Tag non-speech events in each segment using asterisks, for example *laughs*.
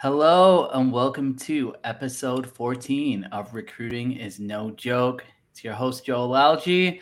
Hello and welcome to episode 14 of Recruiting is No Joke. It's your host, Joel Lalgee.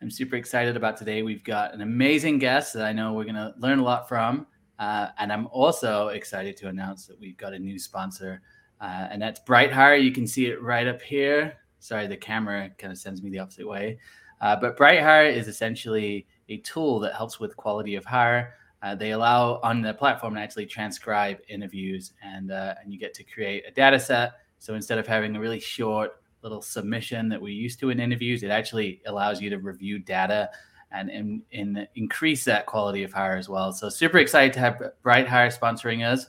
I'm super excited about today. We've got an amazing guest that I know we're going to learn a lot from. Uh, and I'm also excited to announce that we've got a new sponsor, uh, and that's BrightHire. You can see it right up here. Sorry, the camera kind of sends me the opposite way. Uh, but BrightHire is essentially a tool that helps with quality of hire. Uh, they allow on the platform to actually transcribe interviews, and uh, and you get to create a data set. So instead of having a really short little submission that we used to in interviews, it actually allows you to review data and, and, and increase that quality of hire as well. So super excited to have BrightHire sponsoring us.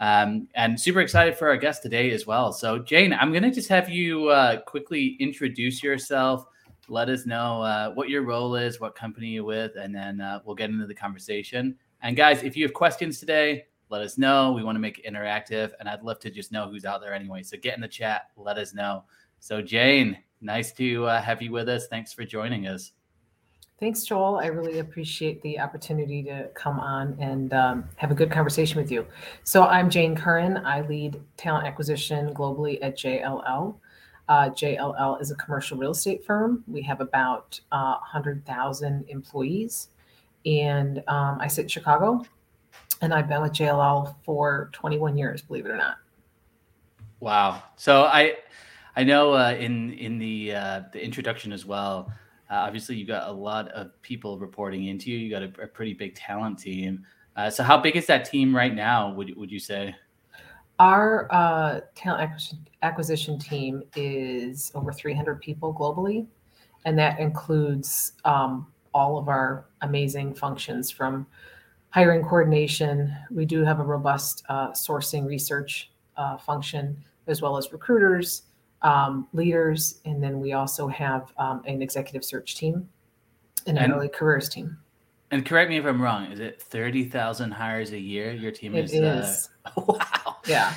Um, and super excited for our guest today as well. So, Jane, I'm going to just have you uh, quickly introduce yourself, let us know uh, what your role is, what company you're with, and then uh, we'll get into the conversation. And guys, if you have questions today, let us know. We want to make it interactive, and I'd love to just know who's out there anyway. So get in the chat, let us know. So Jane, nice to uh, have you with us. Thanks for joining us. Thanks, Joel. I really appreciate the opportunity to come on and um, have a good conversation with you. So I'm Jane Curran. I lead talent acquisition globally at JLL. Uh, JLL is a commercial real estate firm. We have about uh, 100,000 employees and um, I sit in Chicago, and I've been with JLL for 21 years, believe it or not. Wow. So I, I know uh, in in the uh, the introduction as well. Uh, obviously, you got a lot of people reporting into you. You got a, a pretty big talent team. Uh, so, how big is that team right now? Would would you say? Our uh, talent acquisition, acquisition team is over 300 people globally, and that includes um, all of our amazing functions from hiring coordination. We do have a robust uh, sourcing research uh, function, as well as recruiters, um, leaders, and then we also have um, an executive search team and an early careers team. And correct me if I'm wrong. Is it thirty thousand hires a year? Your team it is. is. Uh, *laughs* wow. Yeah.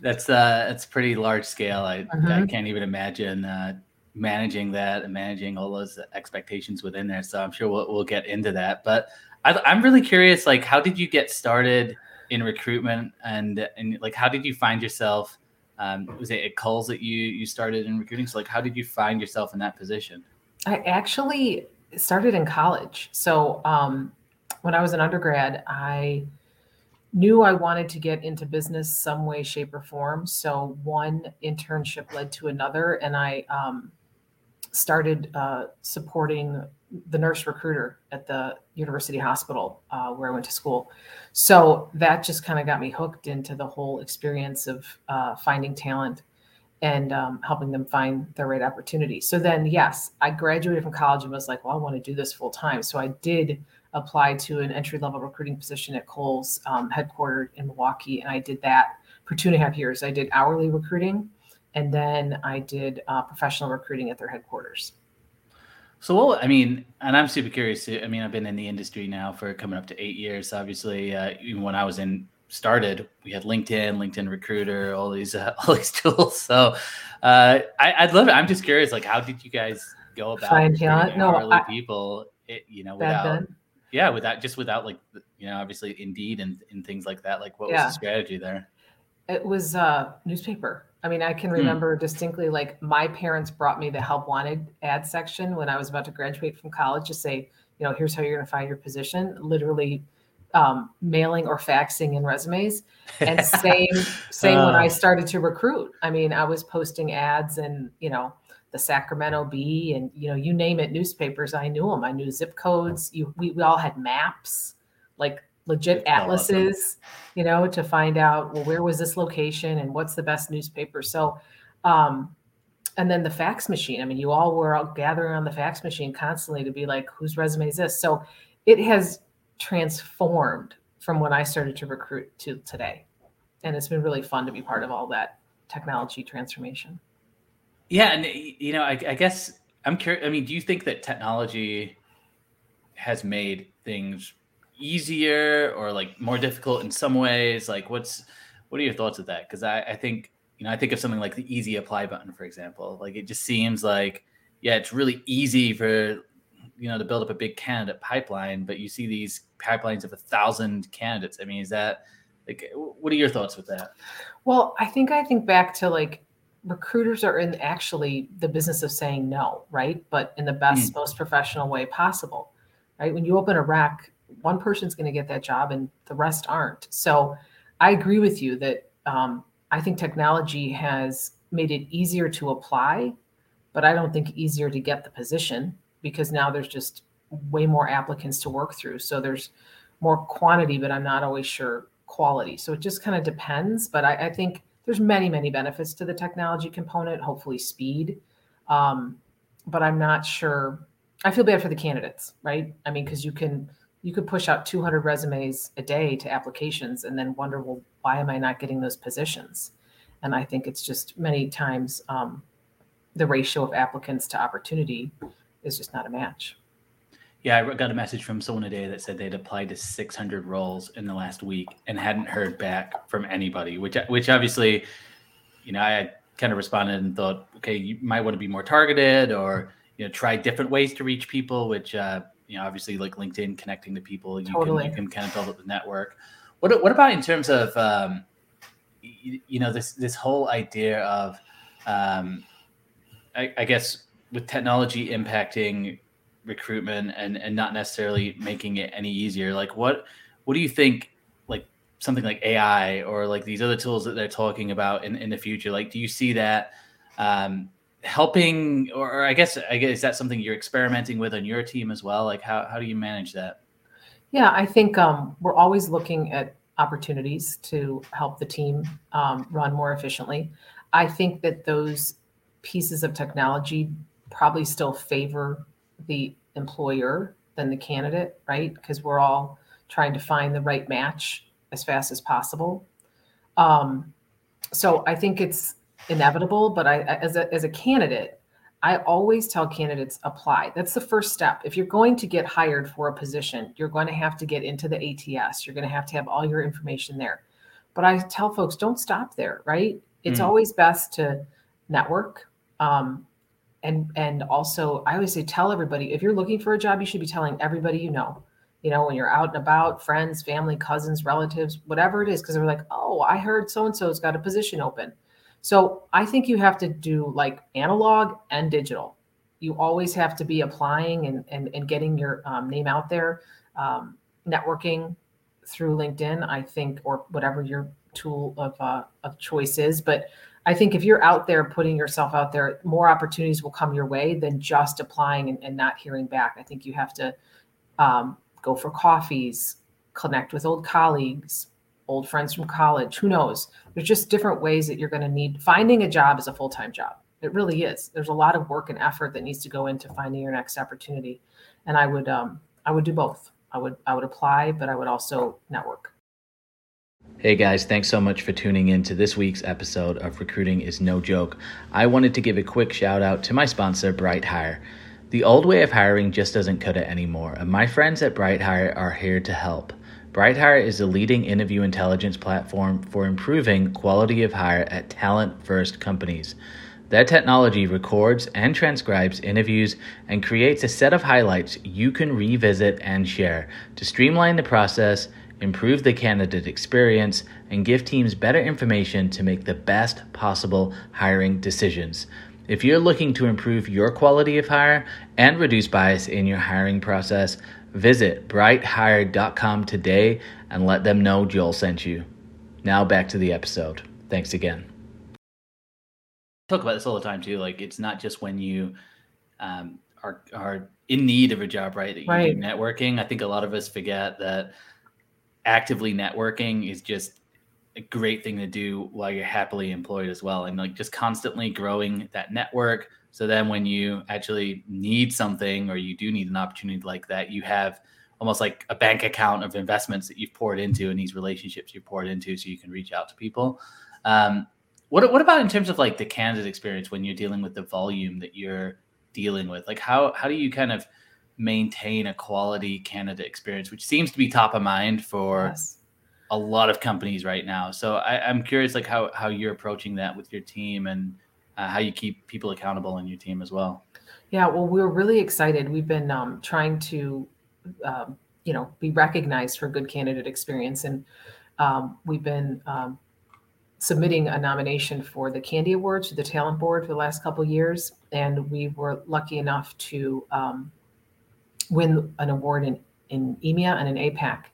That's uh, that's pretty large scale. I, mm-hmm. I can't even imagine uh, managing that and managing all those expectations within there. So I'm sure we'll, we'll get into that. But I, am really curious, like, how did you get started in recruitment, and and like, how did you find yourself? Um, was it at Kohl's that you you started in recruiting? So like, how did you find yourself in that position? I actually started in college. So um, when I was an undergrad, I knew I wanted to get into business some way, shape, or form. So one internship led to another, and I um, started uh, supporting the nurse recruiter at the university hospital uh, where I went to school. So that just kind of got me hooked into the whole experience of uh, finding talent and um, helping them find the right opportunity. So then, yes, I graduated from college and was like, well, I want to do this full time. So I did apply to an entry level recruiting position at Kohl's, um, headquartered in Milwaukee, and I did that for two and a half years. I did hourly recruiting and then I did uh, professional recruiting at their headquarters. So, what I mean, and I'm super curious. I mean, I've been in the industry now for coming up to eight years. Obviously, uh, even when I was in started, we had LinkedIn, LinkedIn Recruiter, all these uh, *laughs* all these tools. So, uh, I, would love it. I'm just curious, like, how did you guys go about find talent? No, I, people, it, you know, without yeah, without just without like you know, obviously Indeed and, and things like that. Like, what yeah. was the strategy there? It was uh, newspaper. I mean, I can hmm. remember hmm. distinctly like my parents brought me the help wanted ad section when I was about to graduate from college to say, you know, here's how you're going to find your position. Literally um, mailing or faxing in resumes. And *laughs* same, same uh, when I uh. started to recruit. I mean, I was posting ads and, you know, the Sacramento Bee and, you know, you name it, newspapers, I knew them. I knew zip codes. You, we, we all had maps. Like legit atlases, you know, to find out well where was this location and what's the best newspaper. So, um, and then the fax machine. I mean, you all were all gathering on the fax machine constantly to be like, whose resume is this? So it has transformed from when I started to recruit to today, and it's been really fun to be part of all that technology transformation. Yeah, and you know, I, I guess I'm curious. I mean, do you think that technology has made things easier or like more difficult in some ways? Like, what's what are your thoughts of that? Because I, I think you know I think of something like the easy apply button, for example. Like, it just seems like yeah, it's really easy for you know to build up a big candidate pipeline, but you see these pipelines of a thousand candidates. I mean, is that Like, what are your thoughts with that? Well, I think I think back to like recruiters are in actually the business of saying no, right? But in the best, mm. most professional way possible, right? When you open a req, one person's going to get that job and the rest aren't. So I agree with you that um, I think technology has made it easier to apply, but I don't think easier to get the position because now there's just way more applicants to work through. So there's more quantity, but I'm not always sure quality. So it just kind of depends. But I, I think there's many, many benefits to the technology component, hopefully speed. Um, but I'm not sure. I feel bad for the candidates, right? I mean, because you can you could push out 200 resumes a day to applications and then wonder, well, why am I not getting those positions? And I think it's just many times um, the ratio of applicants to opportunity is just not a match. Yeah, I got a message from someone today that said they'd applied to 600 roles in the last week and hadn't heard back from anybody. Which, which obviously, you know, I kind of responded and thought, okay, you might want to be more targeted or you know try different ways to reach people. Which, uh, you know, obviously like LinkedIn, connecting to people, you totally. can you can kind of build up the network. What what about in terms of um, you, you know this this whole idea of um, I, I guess with technology impacting recruitment and and not necessarily making it any easier like what what do you think like something like ai or like these other tools that they're talking about in, in the future like do you see that um, helping or, i guess i guess is that something you're experimenting with on your team as well like how, how do you manage that yeah i think um, we're always looking at opportunities to help the team um, run more efficiently i think that those pieces of technology probably still favor the employer than the candidate, right? Because we're all trying to find the right match as fast as possible. Um, so I think it's inevitable, but I, as a, as a candidate, I always tell candidates apply. That's the first step. If you're going to get hired for a position, you're going to have to get into the ATS. You're going to have to have all your information there. But I tell folks, don't stop there, right? It's mm. always best to network. Um, and and also i always say tell everybody if you're looking for a job you should be telling everybody you know you know when you're out and about friends family cousins relatives whatever it is because they're like oh i heard so and so's got a position open so i think you have to do like analog and digital you always have to be applying and and, and getting your um, name out there um, networking through linkedin i think or whatever your tool of uh, of choice is but I think if you're out there putting yourself out there, more opportunities will come your way than just applying and, and not hearing back. I think you have to um, go for coffees, connect with old colleagues, old friends from college. Who knows? There's just different ways that you're going to need. Finding a job is a full time job. It really is. There's a lot of work and effort that needs to go into finding your next opportunity. And I would, um, I would do both. I would, I would apply, but I would also network. Hey guys, thanks so much for tuning in to this week's episode of Recruiting is No Joke. I wanted to give a quick shout out to my sponsor, BrightHire. The old way of hiring just doesn't cut it anymore, and my friends at BrightHire are here to help. BrightHire is the leading interview intelligence platform for improving quality of hire at talent first companies. Their technology records and transcribes interviews and creates a set of highlights you can revisit and share to streamline the process improve the candidate experience, and give teams better information to make the best possible hiring decisions. If you're looking to improve your quality of hire and reduce bias in your hiring process, visit brighthire.com today and let them know Joel sent you. Now back to the episode. Thanks again. Talk about this all the time too. Like it's not just when you um, are are in need of a job, right? That you right. do networking. I think a lot of us forget that actively networking is just a great thing to do while you're happily employed as well and like just constantly growing that network. So then when you actually need something or you do need an opportunity like that you have almost like a bank account of investments that you've poured into and these relationships you've poured into so you can reach out to people. Um, what, what about in terms of like the candidate experience when you're dealing with the volume that you're dealing with? Like how how do you kind of maintain a quality candidate experience, which seems to be top of mind for yes. A lot of companies right now. So I, am curious, like how how you're approaching that with your team and uh, how you keep people accountable in your team as well. Yeah, well, we're really excited. We've been um, trying to, um, you know, be recognized for good candidate experience, and Um, we've been um, submitting a nomination for the CandE Awards to the Talent Board for the last couple years, and we were lucky enough to um, win an award in, in EMEA and in APAC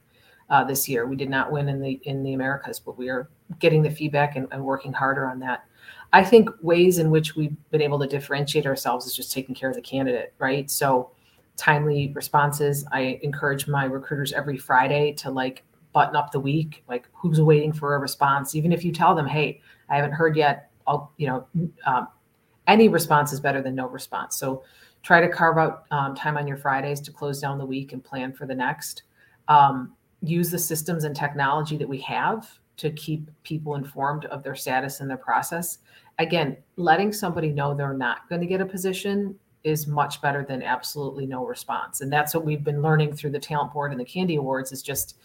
uh, this year. We did not win in the in the Americas, but we are getting the feedback and, and working harder on that. I think ways in which we've been able to differentiate ourselves is just taking care of the candidate, right? So timely responses. I encourage my recruiters every Friday to like button up the week, like who's waiting for a response. Even if you tell them, hey, I haven't heard yet, I'll, you know, um, any response is better than no response. So try to carve out um, time on your Fridays to close down the week and plan for the next. Um, use the systems and technology that we have to keep people informed of their status and their process. Again, letting somebody know they're not going to get a position is much better than absolutely no response. And that's what we've been learning through the talent board and the CandE awards is just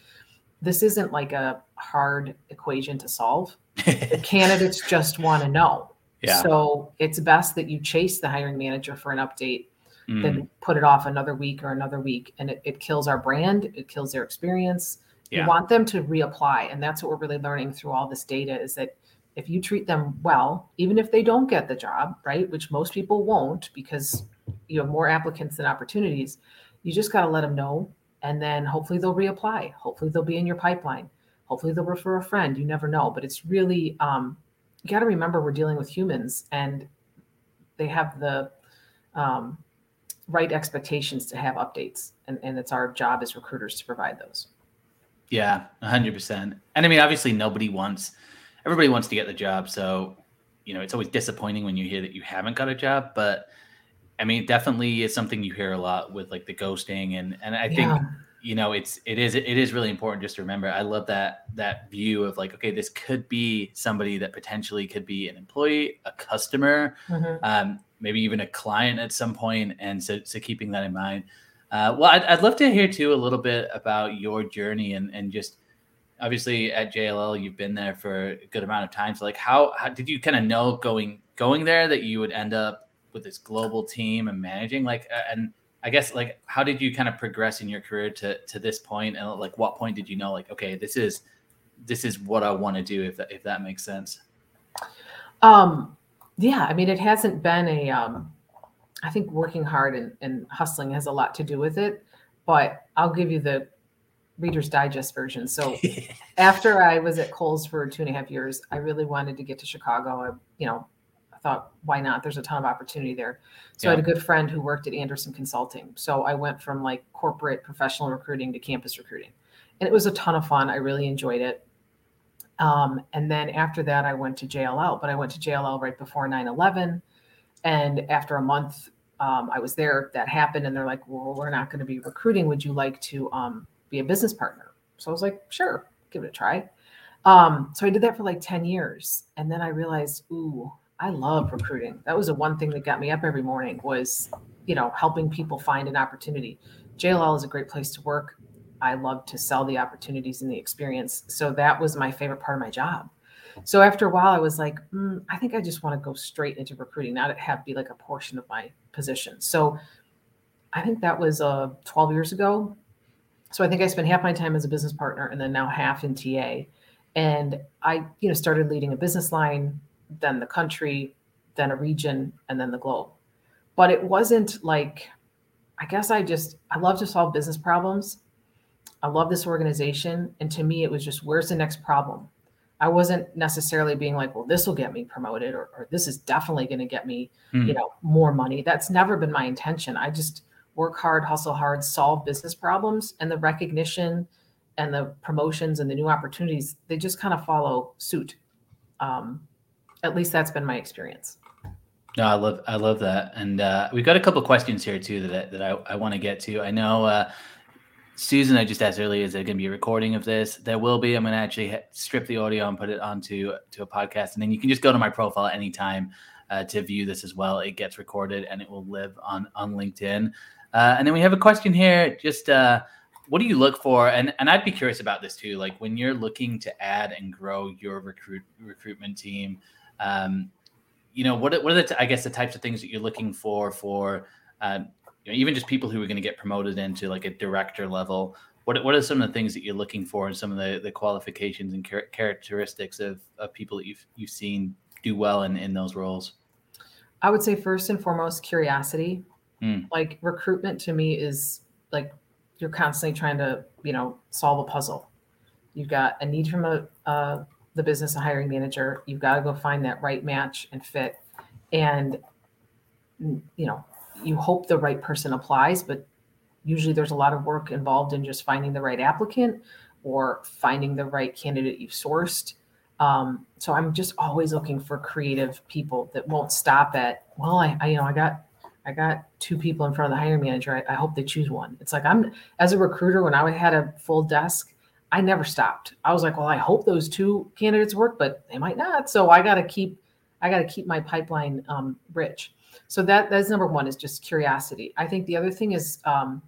this isn't like a hard equation to solve. the *laughs* candidates just want to know. Yeah. So it's best that you chase the hiring manager for an update mm. than put it off another week or another week. And it, it kills our brand, it kills their experience. Yeah. You want them to reapply. And that's what we're really learning through all this data is that if you treat them well, even if they don't get the job, right, which most people won't because you have more applicants than opportunities, you just got to let them know. And then hopefully they'll reapply. Hopefully they'll be in your pipeline. Hopefully they'll refer a friend. You never know. But it's really, um, you got to remember we're dealing with humans and they have the um, right expectations to have updates. And, and it's our job as recruiters to provide those. Yeah, 100%. And I mean, obviously, nobody wants, everybody wants to get the job. So, you know, it's always disappointing when you hear that you haven't got a job. But I mean, definitely is something you hear a lot with like the ghosting. And, and I think, yeah. you know, it's, it is, it is really important just to remember. I love that, that view of like, okay, this could be somebody that potentially could be an employee, a customer, mm-hmm. um, maybe even a client at some. And so, so keeping that in mind. Uh, well, I'd, I'd love to hear too a little bit about your journey and, and just obviously at JLL you've been there for a good amount of time. So like how, how did you kind of know going going there that you would end up with this global team and managing like and I guess like how did you kind of progress in your career to to this point and like what point did you know like okay this is this is what I want to do if that if that makes sense. Um yeah, I mean it hasn't been a um I think working hard and, and hustling has a lot to do with it. But I'll give you the Reader's Digest version. So *laughs* after I was at Kohl's for two and a half years, I really wanted to get to Chicago. I, you know, I thought, why not? There's a ton of opportunity there. So yeah. I had a good friend who worked at Andersen Consulting. So I went from like corporate professional recruiting to campus recruiting. And it was a ton of fun. I really enjoyed it. Um, and then after that, I went to JLL, but I went to JLL right before 9 11. And after a month, um, I was there, that happened. And they're like, well, we're not going to be recruiting. Would you like to um, be a business partner? So I was like, sure, give it a try. Um, so I did that for like 10 years. And then I realized, ooh, I love recruiting. That was the one thing that got me up every morning was, you know, helping people find an opportunity. JLL is a great place to work. I love to sell the opportunities and the experience. So that was my favorite part of my job. So after a while, I was like, mm, I think I just want to go straight into recruiting, not have be like a portion of my position. So I think that was uh, 12 years ago. So I think I spent half my time as a business partner and then now half in TA. And I, you know, started leading a business line, then the country, then a region, and then the globe. But it wasn't like, I guess I just, I love to solve business problems. I love this organization. And to me, it was just, where's the next problem? I wasn't necessarily being like, well, this will get me promoted or, or this is definitely going to get me, mm. you know, more money. That's never been my intention. I just work hard, hustle hard, solve business problems and the recognition and the promotions and the new opportunities, they just kind of follow suit. Um, at least that's been my experience. No, I love I love that, and uh, we've got a couple questions here too that that I, I want to get to. I know uh, Susan, I just asked earlier, is there going to be a recording of this? There will be. I'm going to actually strip the audio and put it onto to a podcast, and then you can just go to my profile anytime uh, to view this as well. It gets recorded and it will live on on LinkedIn. Uh, and then we have a question here. Just uh, what do you look for? And and I'd be curious about this too. Like when you're looking to add and grow your recruit recruitment team, um, you know what what are the I guess the types of things that you're looking for for um, you know, even just people who are going to get promoted into like a director level what what are some of the things that you're looking for and some of the the qualifications and char- characteristics of, of people that you've you've seen do well in in those roles? I would say first and foremost curiosity. Mm. Like recruitment to me is like you're constantly trying to you know solve a puzzle. You've got a need from a uh, the business, a hiring manager. You've got to go find that right match and fit, and you know you hope the right person applies, but usually there's a lot of work involved in just finding the right applicant or finding the right candidate you've sourced. Um, so I'm just always looking for creative people that won't stop at, well, I, I you know, I got, I got two people in front of the hiring manager. I, I hope they choose one. It's like I'm as a recruiter when I had a full desk, I never stopped. I was like, well, I hope those two candidates work, but they might not. So I got to keep, I got to keep my pipeline um, rich. So that that's number one is just curiosity. I think the other thing is um,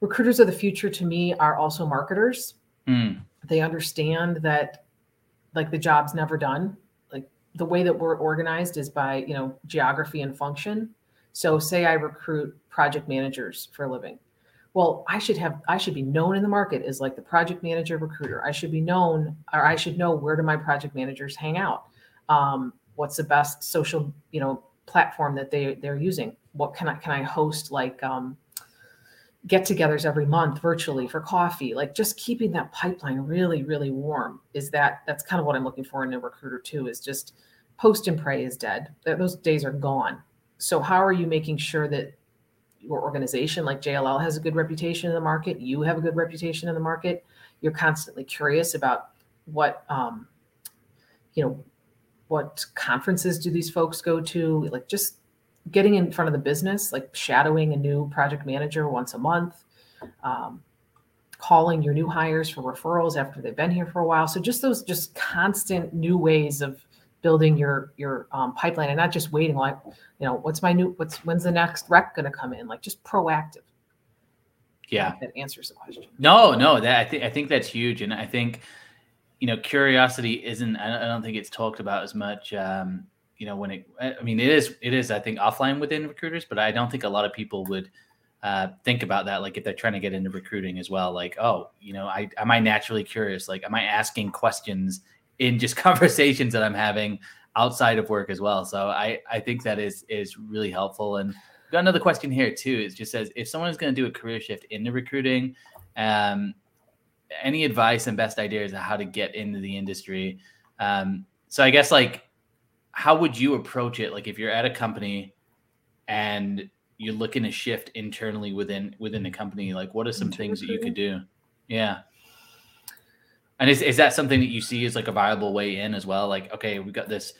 recruiters of the future to me are also marketers. Mm. They understand that like the job's never done. Like the way that we're organized is by, you know, geography and function. So say I recruit project managers for a living. Well, I should have I should be known in the market as like the project manager recruiter. I should be known or I should know where do my project managers hang out. Um, what's the best social, you know, platform that they they're using? What can I can I host like um, get-togethers every month virtually for coffee? Like just keeping that pipeline really really warm is that that's kind of what i'm looking for in a recruiter too is just post and pray is dead. Those days are gone. So how are you making sure that your organization like jll has a good reputation in the market you have a good reputation in the market? You're constantly curious about what um, you know what conferences do these folks go to? Like just getting in front of the business, like shadowing a new project manager once a month, um, calling your new hires for referrals after they've been here for a while. So just those just constant new ways of building your your um, pipeline and not just waiting like you know what's my new what's when's the next rec going to come in? Like just proactive. Yeah. That answers the question. No no that i think i think that's huge. And i think you know curiosity isn't i don't think it's talked about as much um you know when it i mean it is it is i think offline within recruiters but i don't think a lot of people would uh, think about that like if they're trying to get into recruiting as well like oh you know i am i naturally curious? Like am i asking questions in just *laughs* conversations that i'm having outside of work as well? So i i think that is is really helpful. And got another question here too. It just says if someone is going to do a career shift into recruiting um any advice and best ideas on how to get into the industry um so i guess like how would you approach it? Like if you're at a company and you're looking to shift internally within within the company, like what are some things that you could do? Yeah. And is, is that something that you see as like a viable way in as well? Like, okay, we've got this,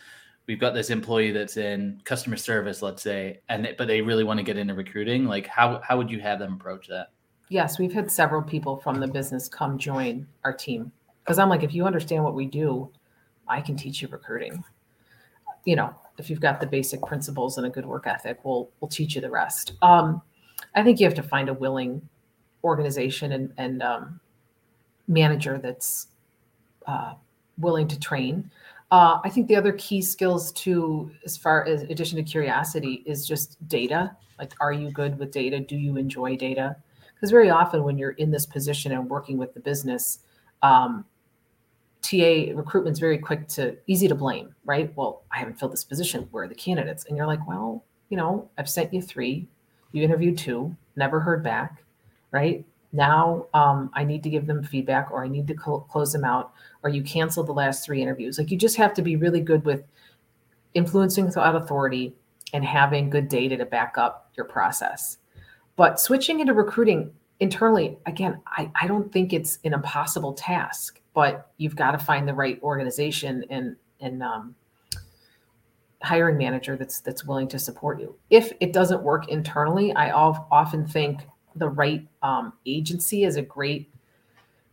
we've got this employee that's in customer service, let's say, and they, but they really want to get into recruiting. Like, how how would you have them approach that? Yes, we've had several people from the business come join our team because I'm like, if you understand what we do, I can teach you recruiting you know, if you've got the basic principles and a good work ethic, we'll we'll teach you the rest. Um, I think you have to find a willing organization and, and um, manager that's uh, willing to train. Uh, I think the other key skills too, as far as addition to curiosity, is just data. Like, are you good with data? Do you enjoy data? Because very often when you're in this position and working with the business, um, TA recruitment's very quick to easy to blame, right? Well, I haven't filled this position. Where are the candidates? And you're like, well, you know, I've sent you three, you interviewed two, never heard back, right? Now um, I need to give them feedback, or I need to cl- close them out, or you canceled the last three interviews. Like you just have to be really good with influencing without authority and having good data to back up your process. But switching into recruiting internally, again, I, I don't think it's an impossible task but you've got to find the right organization and and um, hiring manager that's that's willing to support you. If it doesn't work internally, I often think the right um, agency is a great.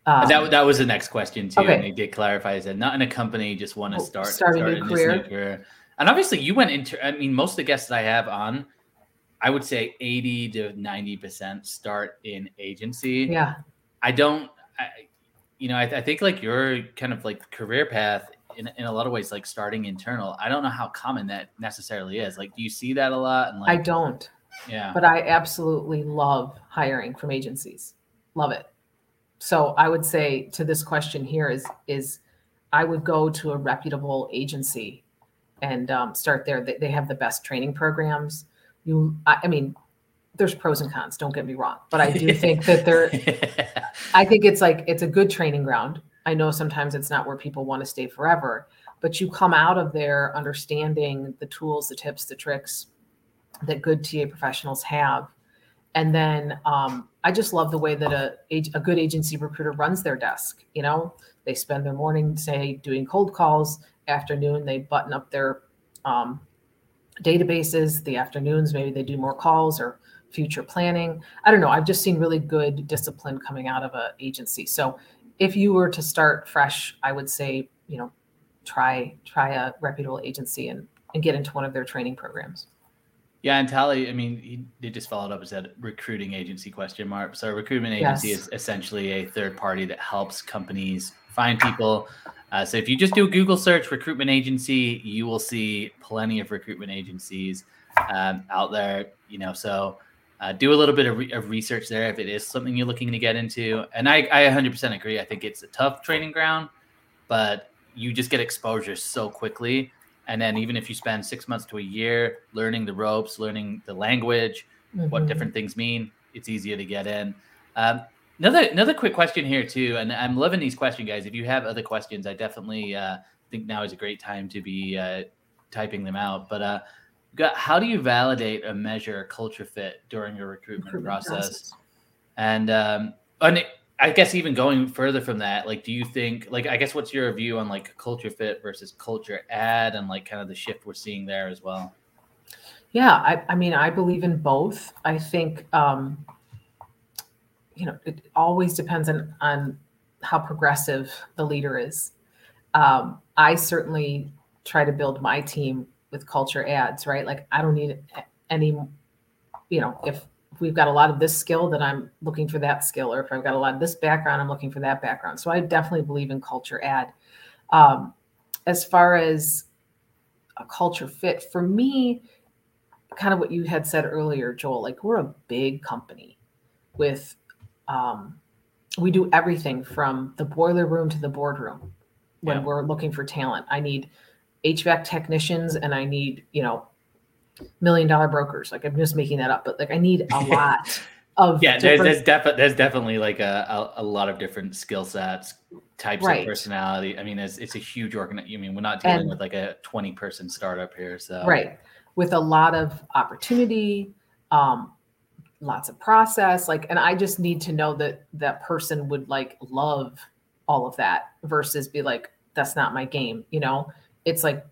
Um, that that was the next question too. Okay. And they did clarify. I said not in a company, just want to oh, start start, start a new career. new career. And obviously, you went into. I mean, most of the guests that I have on, I would say eighty to ninety percent start in agency. Yeah. I don't. I, you know, I, I, think like your kind of like career path in, in a lot of ways, like starting internal. I don't know how common that necessarily is. Like, do you see that a lot? And like, I don't. Yeah. But I absolutely love hiring from agencies. Love it. so I would say to this question here is is I would go to a reputable agency and um, start there. They, they have the best training programs. You, I, I mean, there's pros and cons. Don't get me wrong, but I do think that *laughs* there. I think it's like it's a good training ground. I know sometimes it's not where people want to stay forever, but you come out of there understanding the tools, the tips, the tricks that good TA professionals have. And then um, I just love the way that a, a good agency recruiter runs their desk. You know, they spend their morning, say, doing cold calls. Afternoon, they button up their um, databases. The afternoons, maybe they do more calls or future planning. I don't know. I've just seen really good discipline coming out of an agency. So if you were to start fresh, I would say, you know, try try a reputable agency and and get into one of their training programs. Yeah, and Tally, I mean, he, he just followed up and said recruiting agency question mark. So a recruitment agency yes. is essentially a third party that helps companies find people. Uh, so if you just do a Google search recruitment agency, you will see plenty of recruitment agencies um, out there. You know, so uh, do a little bit of, re- of, research there if it is something you're looking to get into. And I, I 100% agree. I think it's a tough training ground, but you just get exposure so quickly. And then even if you spend six months to a year learning the ropes, learning the language, mm-hmm. what different things mean, it's easier to get in. Um, another another quick question here too, and I'm loving these questions, guys. If you have other questions, I definitely uh, think now is a great time to be uh, typing them out. But uh, got how do you validate or measure culture fit during your recruitment, recruitment process? process? And um, and I guess even going further from that, like, do you think, like, I guess what's your view on like culture fit versus culture add and like kind of the shift we're seeing there as well? Yeah, I, I mean, I believe in both. I think, um, you know, it always depends on, on how progressive the leader is. Um, I certainly try to build my team with culture adds, right? Like, I don't need any, you know, if we've got a lot of this skill that I'm looking for that skill, or if I've got a lot of this background, I'm looking for that background. So I definitely believe in culture add. Um, as far as a culture fit, for me, kind of what you had said earlier, Joel, like we're a big company with, um, we do everything from the boiler room to the boardroom when yeah. we're looking for talent. I need HVAC technicians and I need, you know, million dollar brokers. Like I'm just making that up, but like I need a *laughs* lot of yeah. There's there's, defi- there's definitely like a, a, a lot of different skill sets, types right. of personality. I mean, it's it's a huge organ. I mean, we're not dealing and, with like a 20 person startup here, so right with a lot of opportunity, um, lots of process. Like, and I just need to know that that person would like love all of that versus be like, that's not my game. You know, it's like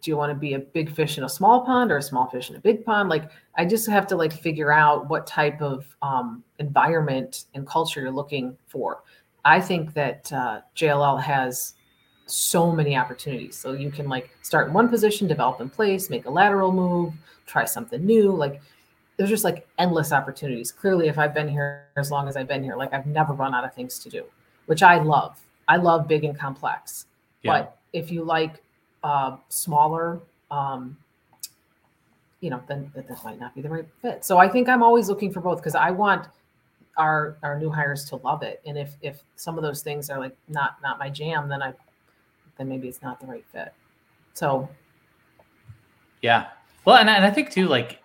do you want to be a big fish in a small pond or a small fish in a big pond like i just have to like figure out what type of um, environment and culture you're looking for i think that uh, jll has so many opportunities so you can like start in one position develop in place make a lateral move try something new like there's just like endless opportunities clearly if i've been here as long as i've been here like i've never run out of things to do which i love i love big and complex yeah. but if you like uh, smaller, um, you know, then this might not be the right fit. So I think I'm always looking for both because I want our our new hires to love it. And if if some of those things are like not not my jam, then I then maybe it's not the right fit. So yeah. Well, and, and I think too, like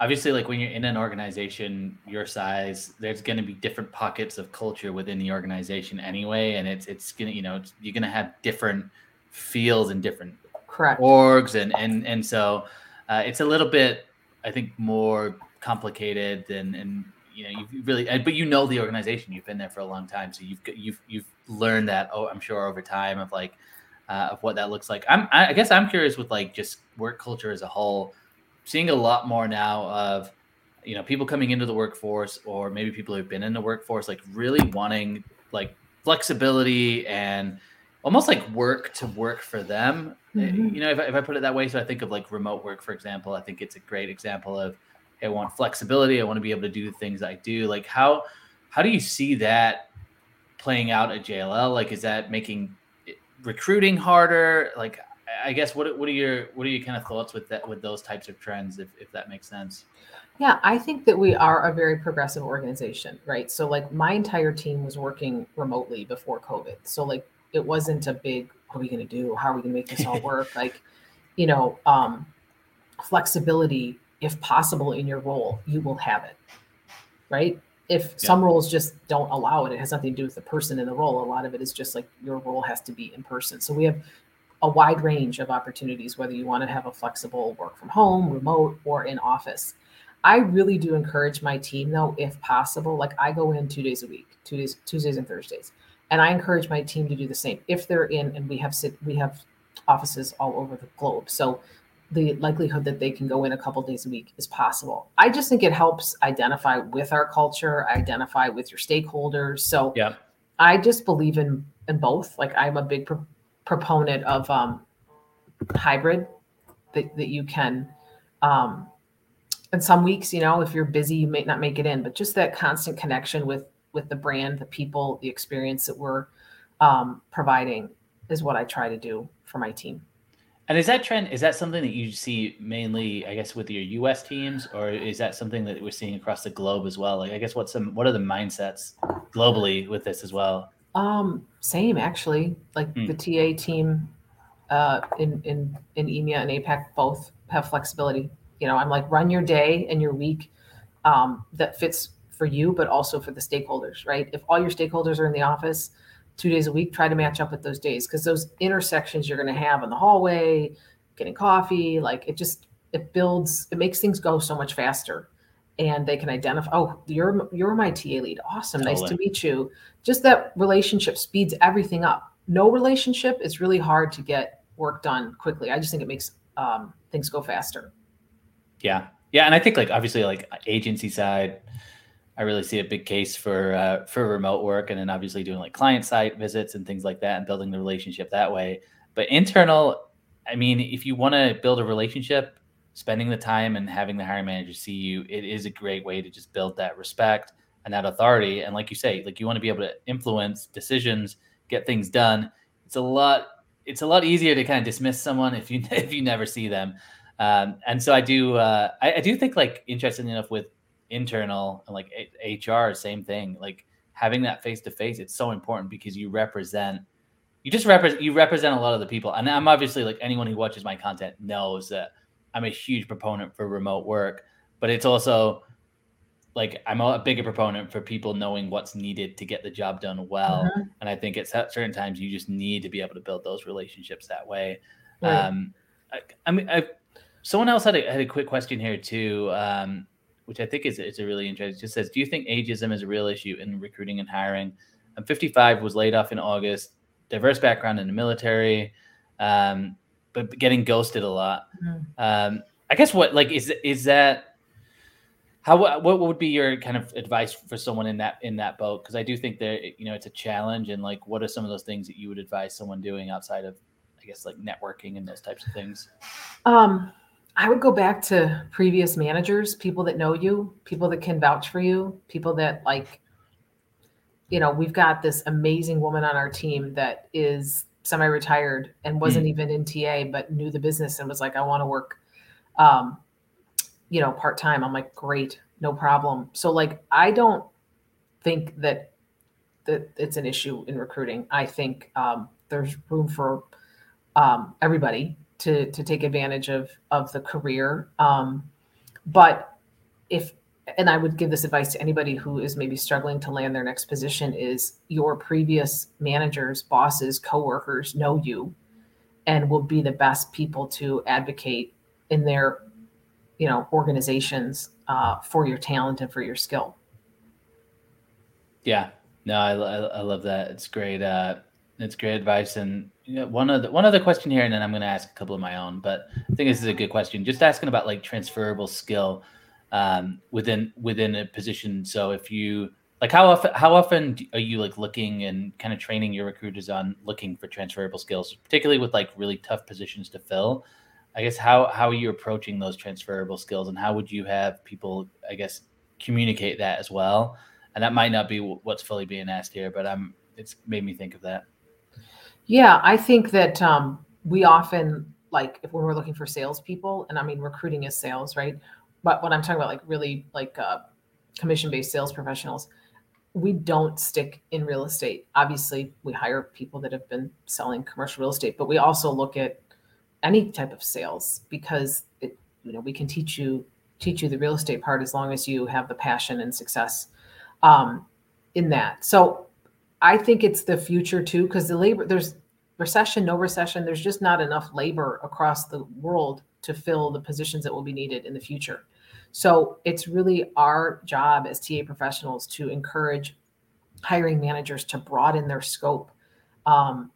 obviously like when you're in an organization your size there's going to be different pockets of culture within the organization anyway and it's it's gonna you know you're going to have different feels and different Correct. orgs and and and so uh, it's a little bit I think more complicated than and you know you really but you know the organization. You've been there for a long time so you've you've you've learned that oh I'm sure over time of like uh, of what that looks like. I'm I guess I'm curious with like just work culture as a whole seeing a lot more now of you know people coming into the workforce or maybe people who've been in the workforce like really wanting like flexibility and almost like work to work for them. Mm-hmm. You know, if I, if I put it that way, so I think of like remote work, for example. I think it's a great example of I want flexibility. I want to be able to do the things I do. Like how how do you see that playing out at JLL? Like, is that making recruiting harder? Like, I guess what what are your what are your kind of thoughts with that with those types of trends, if if that makes sense? Yeah, I think that we are a very progressive organization, right? So like my entire team was working remotely before COVID. So like it wasn't a big what are we going to do? How are we going to make this all work? *laughs* like, you know, um flexibility if possible in your role, you will have it. Right? If yeah. some roles just don't allow it, it has nothing to do with the person in the role. A lot of it is just like your role has to be in person. So we have a wide range of opportunities, whether you want to have a flexible work from home, remote, or in office. I really do encourage my team, though, if possible. Like I go in two days a week, two days, Tuesdays and Thursdays, and I encourage my team to do the same if they're in. And we have sit, we have offices all over the globe, so the likelihood that they can go in a couple days a week is possible. I just think it helps identify with our culture, identify with your stakeholders. So yeah, I just believe in in both. Like I'm a big pro- proponent of um, hybrid that, that you can um, and some weeks you know if you're busy you may not make it in but just that constant connection with with the brand the people the experience that we're um, providing is what i try to do for my team. And is that trend is that something that you see mainly i guess with your us teams or is that something that we're seeing across the globe as well? Like i guess what's some what are the mindsets globally with this as well um, same actually. Like mm. the TA team uh, in in in EMEA and APAC both have flexibility. You know, I'm like run your day and your week um, that fits for you, but also for the stakeholders. Right? If all your stakeholders are in the office two days a week, try to match up with those days because those intersections you're going to have in the hallway, getting coffee, like it just it builds it makes things go so much faster and they can identify oh you're you're my ta lead. Awesome. Totally. nice to meet you. Just that relationship speeds everything up. No relationship it's really hard to get work done quickly. I just think it makes um, things go faster. Yeah. Yeah and i think like obviously like agency side i really see a big case for uh, for remote work and then obviously doing like client side visits and things like that and building the relationship that way. But internal i mean if you want to build a relationship spending the time and having the hiring manager see you, it is a great way to just build that respect and that authority. And like you say, like you want to be able to influence decisions, get things done. It's a lot. It's a lot easier to kind of dismiss someone if you *laughs* if you never see them. Um, and so I do. Uh, I, I do think like interesting enough with internal and like HR, same thing. Like having that face to face, it's so important because you represent. You just represent. You represent a lot of the people, and I'm obviously like anyone who watches my content knows that I'm a huge proponent for remote work, but it's also like I'm a bigger proponent for people knowing what's needed to get the job done well. Mm-hmm. And I think at certain times you just need to be able to build those relationships that way. Right. Um, I, I, mean, I, someone else had a, had a quick question here too, um, which I think is, is a really interesting. It just says, do you think ageism is a real issue in recruiting and hiring? I'm 55, was laid off in August, diverse background in the military. Um, but getting ghosted a lot. Mm-hmm. Um, I guess what like is is that how what what would be your kind of advice for someone in that in that boat? Because I do think that you know it's a challenge, and like what are some of those things that you would advise someone doing outside of I guess like networking and those types of things? Um, I would go back to previous managers, people that know you, people that can vouch for you, people that like. You know, we've got this amazing woman on our team that is semi-retired and wasn't mm. even in TA, but knew the business and was like, I want to work, um, you know, part time. I'm like, great, no problem. So like, I don't think that that it's an issue in recruiting. I think um, there's room for um, everybody to to take advantage of of the career. Um, but if and I would give this advice to anybody who is maybe struggling to land their next position is your previous managers, bosses, coworkers know you and will be the best people to advocate in their you know organizations uh, for your talent and for your skill. Yeah, no, I, I, love that. It's great. Uh, it's great advice. And you know, one other one other question here, and then I'm going to ask a couple of my own. But I think this is a good question. Just asking about like transferable skill um, within within a position. So if you like, how often how often are you like looking and kind of training your recruiters on looking for transferable skills, particularly with like really tough positions to fill? I guess how how are you approaching those transferable skills, and how would you have people, I guess, communicate that as well? And that might not be what's fully being asked here, but I'm it's made me think of that. Yeah, I think that um, we often like if when we're looking for salespeople, and I mean recruiting is sales, right? But what I'm talking about like really like uh, commission-based sales professionals, we don't stick in real estate. Obviously, we hire people that have been selling commercial real estate, but we also look at any type of sales because it, you know we can teach you teach you the real estate part as long as you have the passion and success um, in that. So I think it's the future too because the labor there's recession, no recession, there's just not enough labor across the world to fill the positions that will be needed in the future. So it's really our job as TA professionals to encourage hiring managers to broaden their scope, um,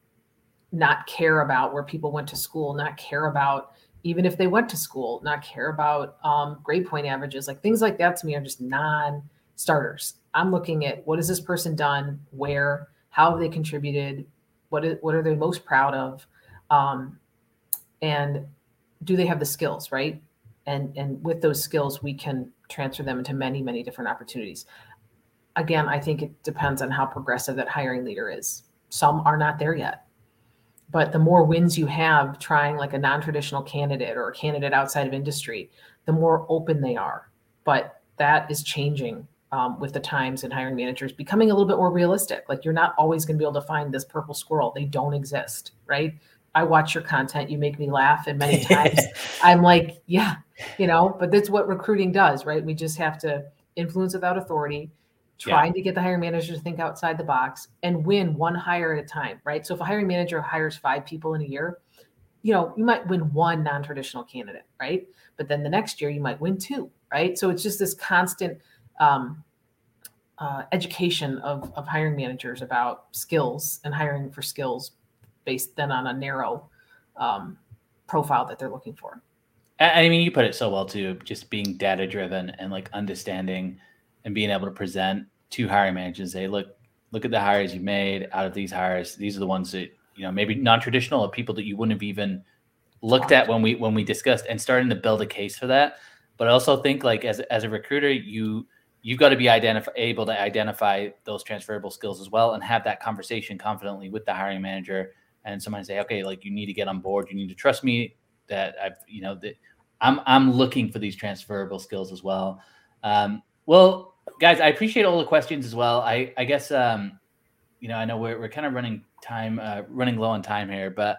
not care about where people went to school, not care about even if they went to school, not care about um, grade point averages, like things like that to me are just non starters. I'm looking at what has this person done, where, how have they contributed, what is, what are they most proud of, um, and do they have the skills, right? And and with those skills, we can transfer them into many many different opportunities. Again, I think it depends on how progressive that hiring leader is. Some are not there yet, but the more wins you have trying like a non-traditional candidate or a candidate outside of industry, the more open they are. But that is changing um, with the times and hiring managers becoming a little bit more realistic. Like you're not always going to be able to find this purple squirrel. They don't exist, right? I watch your content. You make me laugh, and many *laughs* times I'm like, yeah, you know. But that's what recruiting does, right? We just have to influence without authority, trying yeah. to get the hiring manager to think outside the box and win one hire at a time, right? So if a hiring manager hires five people in a year, you know, you might win one non-traditional candidate, right? But then the next year you might win two, right? So it's just this constant um, uh, education of, of hiring managers about skills and hiring for skills based then on a narrow um, profile that they're looking for. I mean, you put it so well too, just being data driven and like understanding and being able to present to hiring managers, say, look, look at the hires you made out of these hires. These are the ones that, you know, maybe non-traditional or people that you wouldn't have even looked at when we when we discussed and starting to build a case for that. But I also think like as as a recruiter, you you've got to be able to identify those transferable skills as well and have that conversation confidently with the hiring manager and somebody say okay like you need to get on board you need to trust me that i've you know that i'm i'm looking for these transferable skills as well um, well guys i appreciate all the questions as well i i guess um, you know i know we're, we're kind of running time uh, running low on time here but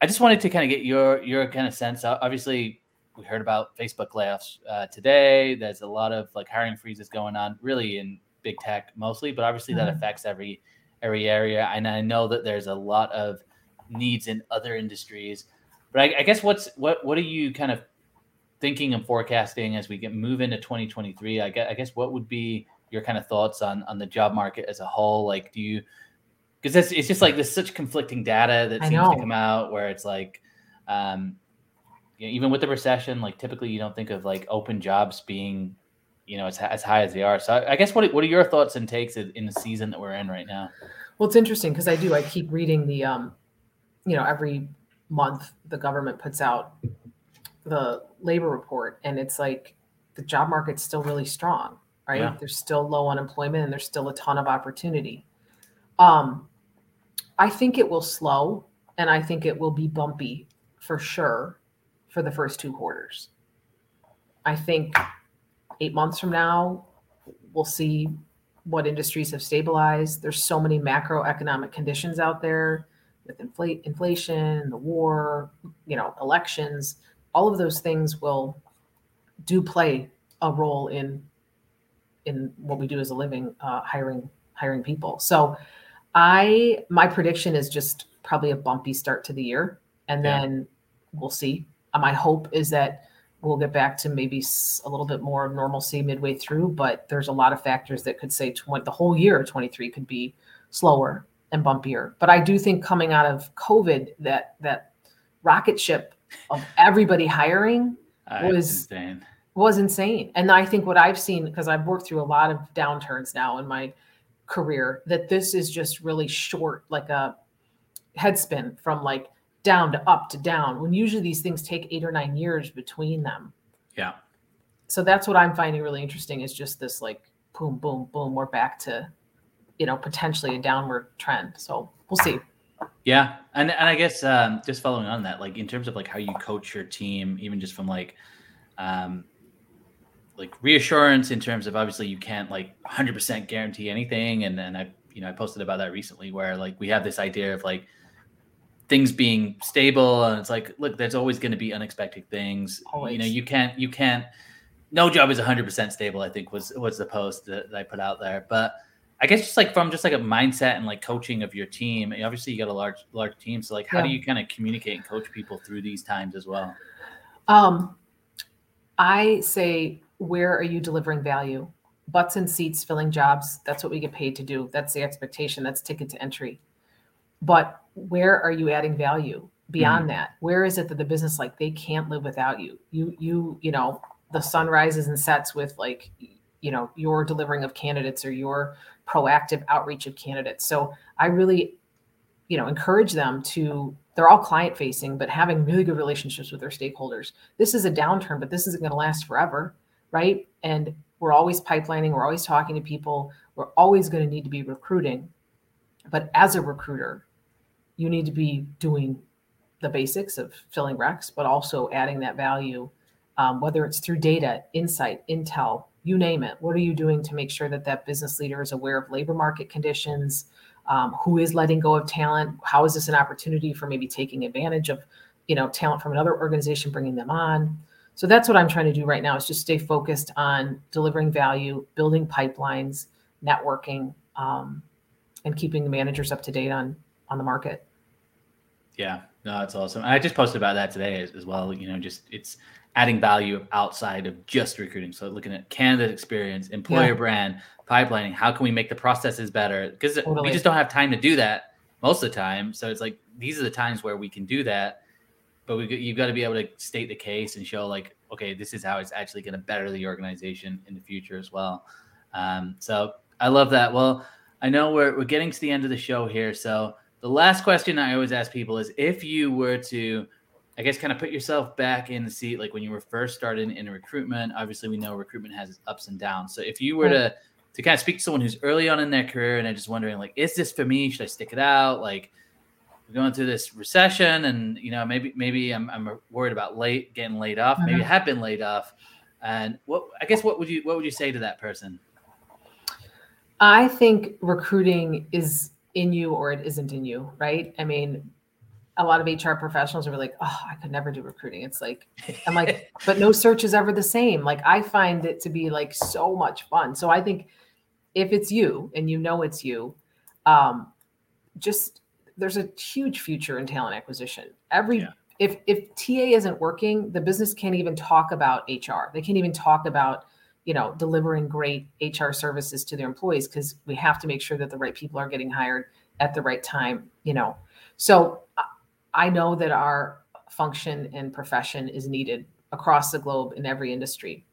i just wanted to kind of get your your kind of sense obviously we heard about Facebook layoffs uh, today. There's a lot of like hiring freezes going on, really in big tech mostly, but obviously that mm-hmm. affects every every area. And I know that there's a lot of needs in other industries. But I, I guess what's what what are you kind of thinking and forecasting as we get move into 2023? I guess, I guess what would be your kind of thoughts on on the job market as a whole? Like, do you because it's, it's just like there's such conflicting data that seems to come out where it's like um, you know, even with the recession, like typically you don't think of like open jobs being, you know, as, as high as they are. So I, guess what what are your thoughts and takes in the season that we're in right now? Well, it's interesting because I do. I keep reading the, um, you know, every month the government puts out the labor report, and it's like the job market's still really strong, right? Yeah. There's still low unemployment, and there's still a ton of opportunity. Um, I think it will slow, and I think it will be bumpy for sure for the first two quarters. I think eight months from now, we'll see what industries have stabilized. There's so many macroeconomic conditions out there with inflate inflation, the war, you know, elections. All of those things will do play a role in in what we do as a living, uh, hiring hiring people. So, I my prediction is just probably a bumpy start to the year, and yeah. then we'll see my hope is that we'll get back to maybe a little bit more of normalcy midway through, but there's a lot of factors that could say 20, the whole year 23 could be slower and bumpier. But I do think coming out of COVID, that that rocket ship of everybody hiring ah, was insane. was insane. And I think what I've seen because I've worked through a lot of downturns now in my career, that this is just really short, like a head spin from like down to up to down when usually these things take eight or nine years between them. Yeah. So that's what I'm finding really interesting is just this like boom, boom, boom. We're back to, you know, potentially a downward trend. So we'll see. Yeah, and and I guess um, just following on that, like in terms of like how you coach your team, even just from like, um, like reassurance in terms of obviously you can't like 100% guarantee anything, and then I you know I posted about that recently where like we have this idea of like things being stable, and it's like look, there's always going to be unexpected things. Always. You know, you can't you can't. No job is 100% stable. I think was was the post that, that I put out there, but I guess just like from just like a mindset and like coaching of your team. Obviously, you got a large large team, so like, how yeah. do you kind of communicate and coach people through these times as well? Um, I say, where are you delivering value? Butts and seats, filling jobs. That's what we get paid to do. That's the expectation. That's ticket to entry. But where are you adding value beyond mm-hmm. that? Where is it that the business like they can't live without you? You you you know the sun rises and sets with like you know your delivering of candidates or your proactive outreach of candidates. So I really, you know, encourage them to they're all client facing, but having really good relationships with their stakeholders. This is a downturn, but this isn't going to last forever, right? And we're always pipelining, we're always talking to people, we're always going to need to be recruiting. But as a recruiter, you need to be doing the basics of filling recs, but also adding that value, um, whether it's through data, insight, intel, you name it. What are you doing to make sure that that business leader is aware of labor market conditions? Um, who is letting go of talent? How is this an opportunity for maybe taking advantage of, you know, talent from another organization, bringing them on? So that's what I'm trying to do right now is just stay focused on delivering value, building pipelines, networking, um, and keeping the managers up to date on on the market. Yeah, no, that's awesome. I just posted about that today as, as well. You know, just it's adding value outside of just recruiting. So looking at candidate experience, employer yeah. brand, pipelining, how can we make the processes better? Because totally. we just don't have time to do that most of the time. So it's like these are the times where we can do that, but we you've got to be able to state the case and show like, okay, this is how it's actually going to better the organization in the future as well. Um, so I love that. Well, I know we're we're getting to the end of the show here, so the last question I always ask people is if you were to I guess kind of put yourself back in the seat like when you were first starting in recruitment. Obviously, we know recruitment has its ups and downs. So if you were to to kind of speak to someone who's early on in their career and they're just wondering like, is this for me? Should I stick it out? Like we're going through this recession and you know maybe maybe I'm, I'm worried about late getting laid off. Maybe I uh-huh. have been laid off. And what I guess what would you what would you say to that person? I think recruiting is in you or it isn't in you, right? I mean, a lot of HR professionals are like, oh, I could never do recruiting. It's like, I'm like, *laughs* but no search is ever the same. Like, I find it to be like so much fun. So I think if it's you and you know it's you, um, just there's a huge future in talent acquisition. Every yeah. if if TA isn't working, the business can't even talk about HR. They can't even talk about you know delivering great HR services to their employees because we have to make sure that the right people are getting hired at the right time. You know, so I know that our function and profession is needed across the globe in every industry.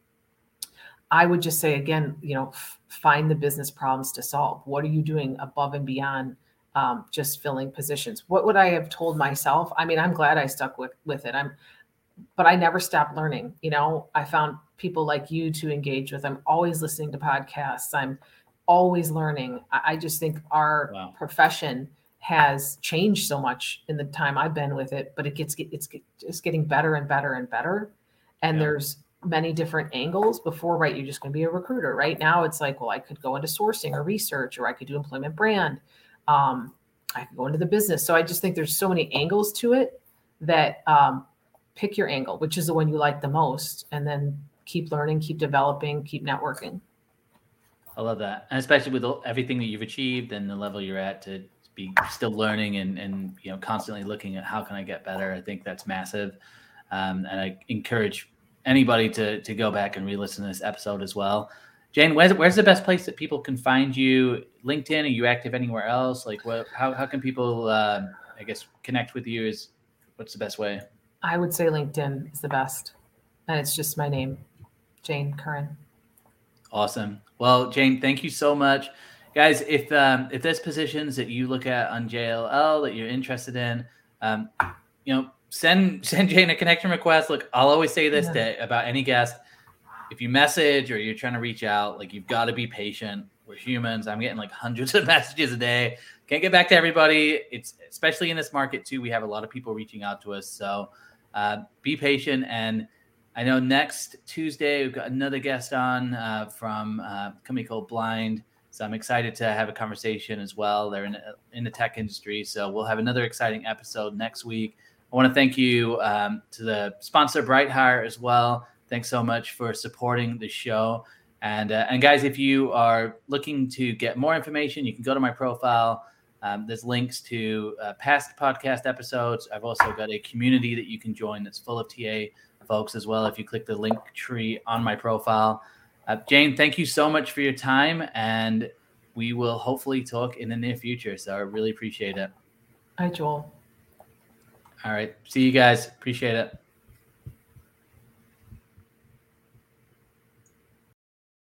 I would just say again, you know, f- find the business problems to solve. What are you doing above and beyond um, just filling positions? What would I have told myself? I mean, I'm glad I stuck with with it. I'm, but I never stopped learning. You know, I found people like you to engage with. I'm always listening to podcasts. I'm always learning. I, I just think our wow. profession has changed so much in the time I've been with it, but it gets it's just getting better and better and better. And yeah. there's many different angles. Before, right, you're just going to be a recruiter. Right now, it's like, well, I could go into sourcing or research, or I could do employment brand. Um, I could go into the business. So I just think there's so many angles to it that um, pick your angle, which is the one you like the most, and then keep learning, keep developing, keep networking. I love that, and especially with everything that you've achieved and the level you're at to be still learning and and you know constantly looking at how can I get better. I think that's massive, um, and I encourage anybody to to go back and re-listen to this episode as well. Jane, where's where's the best place that people can find you? LinkedIn? Are you active anywhere else? Like, what? How how can people, uh, I guess, connect with you? Is what's the best way? I would say LinkedIn is the best, and it's just my name, Jane Curran. Awesome. Well, Jane, thank you so much guys if um, if there's positions that you look at on jll that you're interested in um, you know send *laughs* send jane a connection request look i'll always say this yeah. to, about any guest if you message or you're trying to reach out like you've got to be patient we're humans. I'm getting like hundreds of *laughs* messages a day. Can't get back to everybody. It's especially in this market too. We have a lot of people reaching out to us. So uh, be patient. And I know next Tuesday we've got another guest on uh, from uh, a company called Blind. So I'm excited to have a conversation as well. They're in in the tech industry, so we'll have another exciting episode next week. I want to thank you um, to the sponsor BrightHire, as well. Thanks so much for supporting the show. And uh, and guys, if you are looking to get more information, you can go to my profile. Um, there's links to uh, past podcast episodes. I've also got a community that you can join that's full of TA folks as well. If you click the link tree on my profile, uh, Jane, thank you so much for your time, and we will hopefully talk in the near future. So I really appreciate it. Hi, Joel. All right, see you guys. Appreciate it.